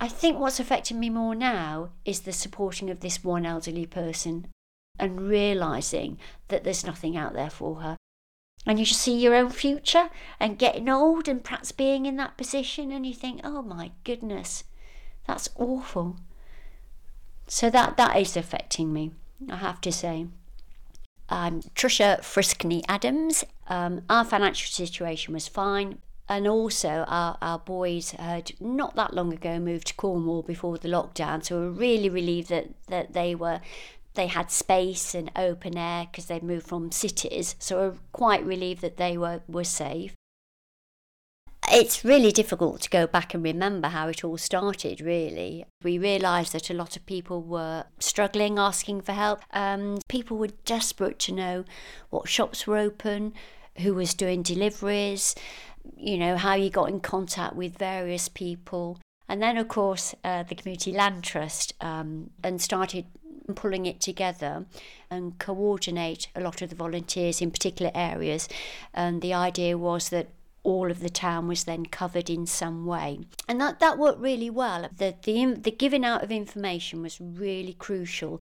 I think what's affecting me more now is the supporting of this one elderly person and realizing that there's nothing out there for her. And you just see your own future and getting old and perhaps being in that position, and you think, oh my goodness, that's awful. So that, that is affecting me, I have to say. I'm Trisha Friskney Adams. Um, our financial situation was fine. And also, our, our boys had not that long ago moved to Cornwall before the lockdown, so we're really relieved that, that they were they had space and open air because they'd moved from cities. So we're quite relieved that they were, were safe. It's really difficult to go back and remember how it all started, really. We realised that a lot of people were struggling, asking for help. Um, people were desperate to know what shops were open, who was doing deliveries, you know, how you got in contact with various people. And then, of course, uh, the Community Land Trust um, and started pulling it together and coordinate a lot of the volunteers in particular areas. And the idea was that all of the town was then covered in some way. And that, that worked really well. The, the, the giving out of information was really crucial.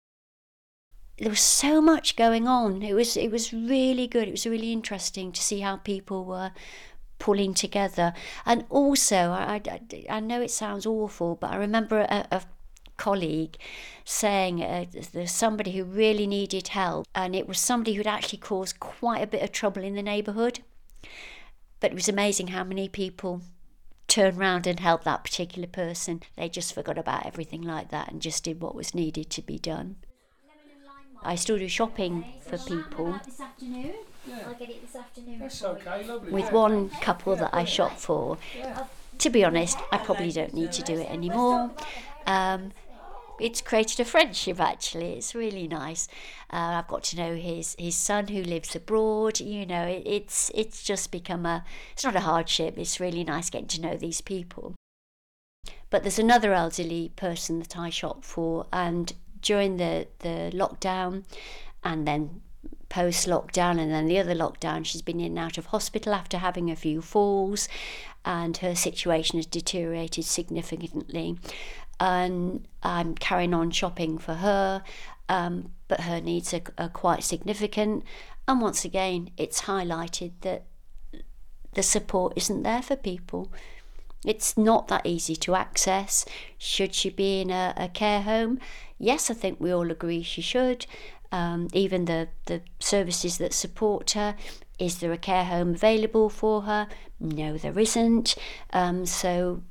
There was so much going on. It was it was really good. It was really interesting to see how people were pulling together. And also, I, I, I know it sounds awful, but I remember a, a colleague saying uh, there's somebody who really needed help, and it was somebody who'd actually caused quite a bit of trouble in the neighbourhood. But it was amazing how many people turned round and helped that particular person. They just forgot about everything like that and just did what was needed to be done. I still do shopping for people. This afternoon. I'll get it this afternoon. That's okay, lovely. With one couple that I shop for, to be honest, I probably don't need to do it anymore. Um, it's created a friendship actually. It's really nice. Uh, I've got to know his his son who lives abroad. You know, it, it's it's just become a. It's not a hardship. It's really nice getting to know these people. But there's another elderly person that I shop for, and during the the lockdown, and then post lockdown, and then the other lockdown, she's been in and out of hospital after having a few falls, and her situation has deteriorated significantly and I'm carrying on shopping for her, um, but her needs are, are quite significant. And once again, it's highlighted that the support isn't there for people. It's not that easy to access. Should she be in a, a care home? Yes, I think we all agree she should. Um, even the, the services that support her. Is there a care home available for her? No, there isn't. Um, so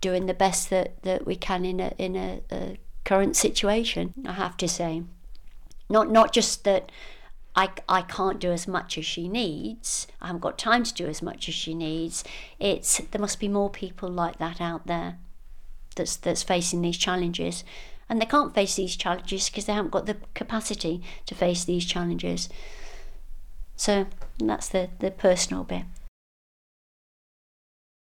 doing the best that, that we can in a in a, a current situation. I have to say, not not just that. I, I can't do as much as she needs. I haven't got time to do as much as she needs. It's there must be more people like that out there that's that's facing these challenges. And they can't face these challenges because they haven't got the capacity to face these challenges. So that's the, the personal bit.